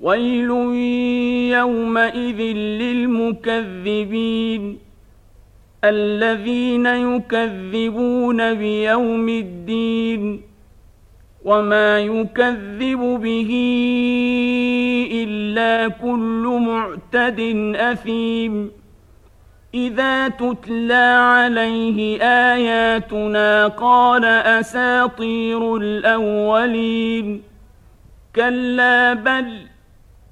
ويل يومئذ للمكذبين الذين يكذبون بيوم الدين وما يكذب به إلا كل معتد أثيم إذا تتلى عليه آياتنا قال أساطير الأولين كلا بل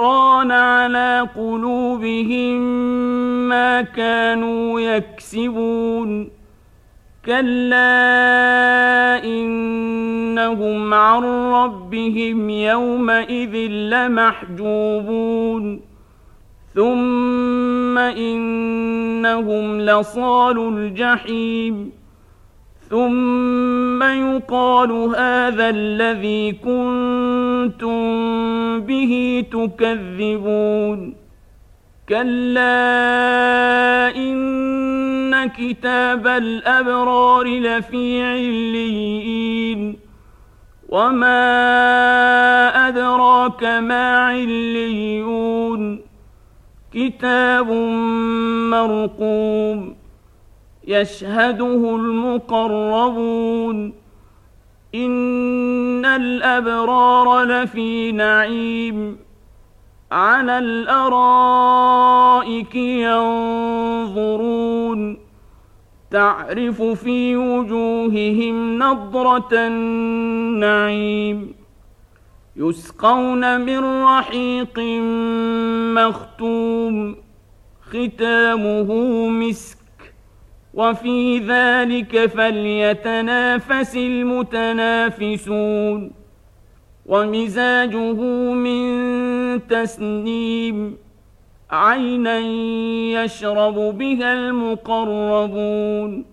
ران على قلوبهم ما كانوا يكسبون. كلا إنهم عن ربهم يومئذ لمحجوبون. ثم إنهم لصال الجحيم. ثم يقال هذا الذي كنتم به تكذبون. كلا إن كتاب الأبرار لفي عليين. وما أدراك ما عليون. كتاب مرقوم يشهده المقربون. إن الأبرار لفي نعيم. على الارائك ينظرون تعرف في وجوههم نضره النعيم يسقون من رحيق مختوم ختامه مسك وفي ذلك فليتنافس المتنافسون ومزاجه من تسنيم عينا يشرب بها المقربون.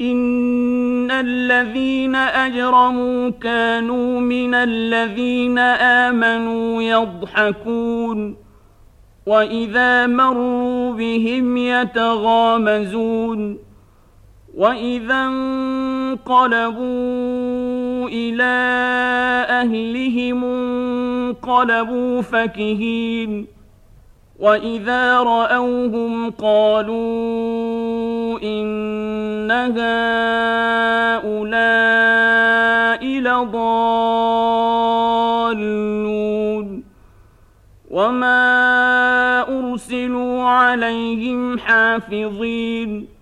إن الذين أجرموا كانوا من الذين آمنوا يضحكون. وإذا مروا بهم يتغامزون. وإذا انقلبوا إلى أهلهم انقلبوا فكهين وإذا رأوهم قالوا إن هؤلاء لضالون وما أرسلوا عليهم حافظين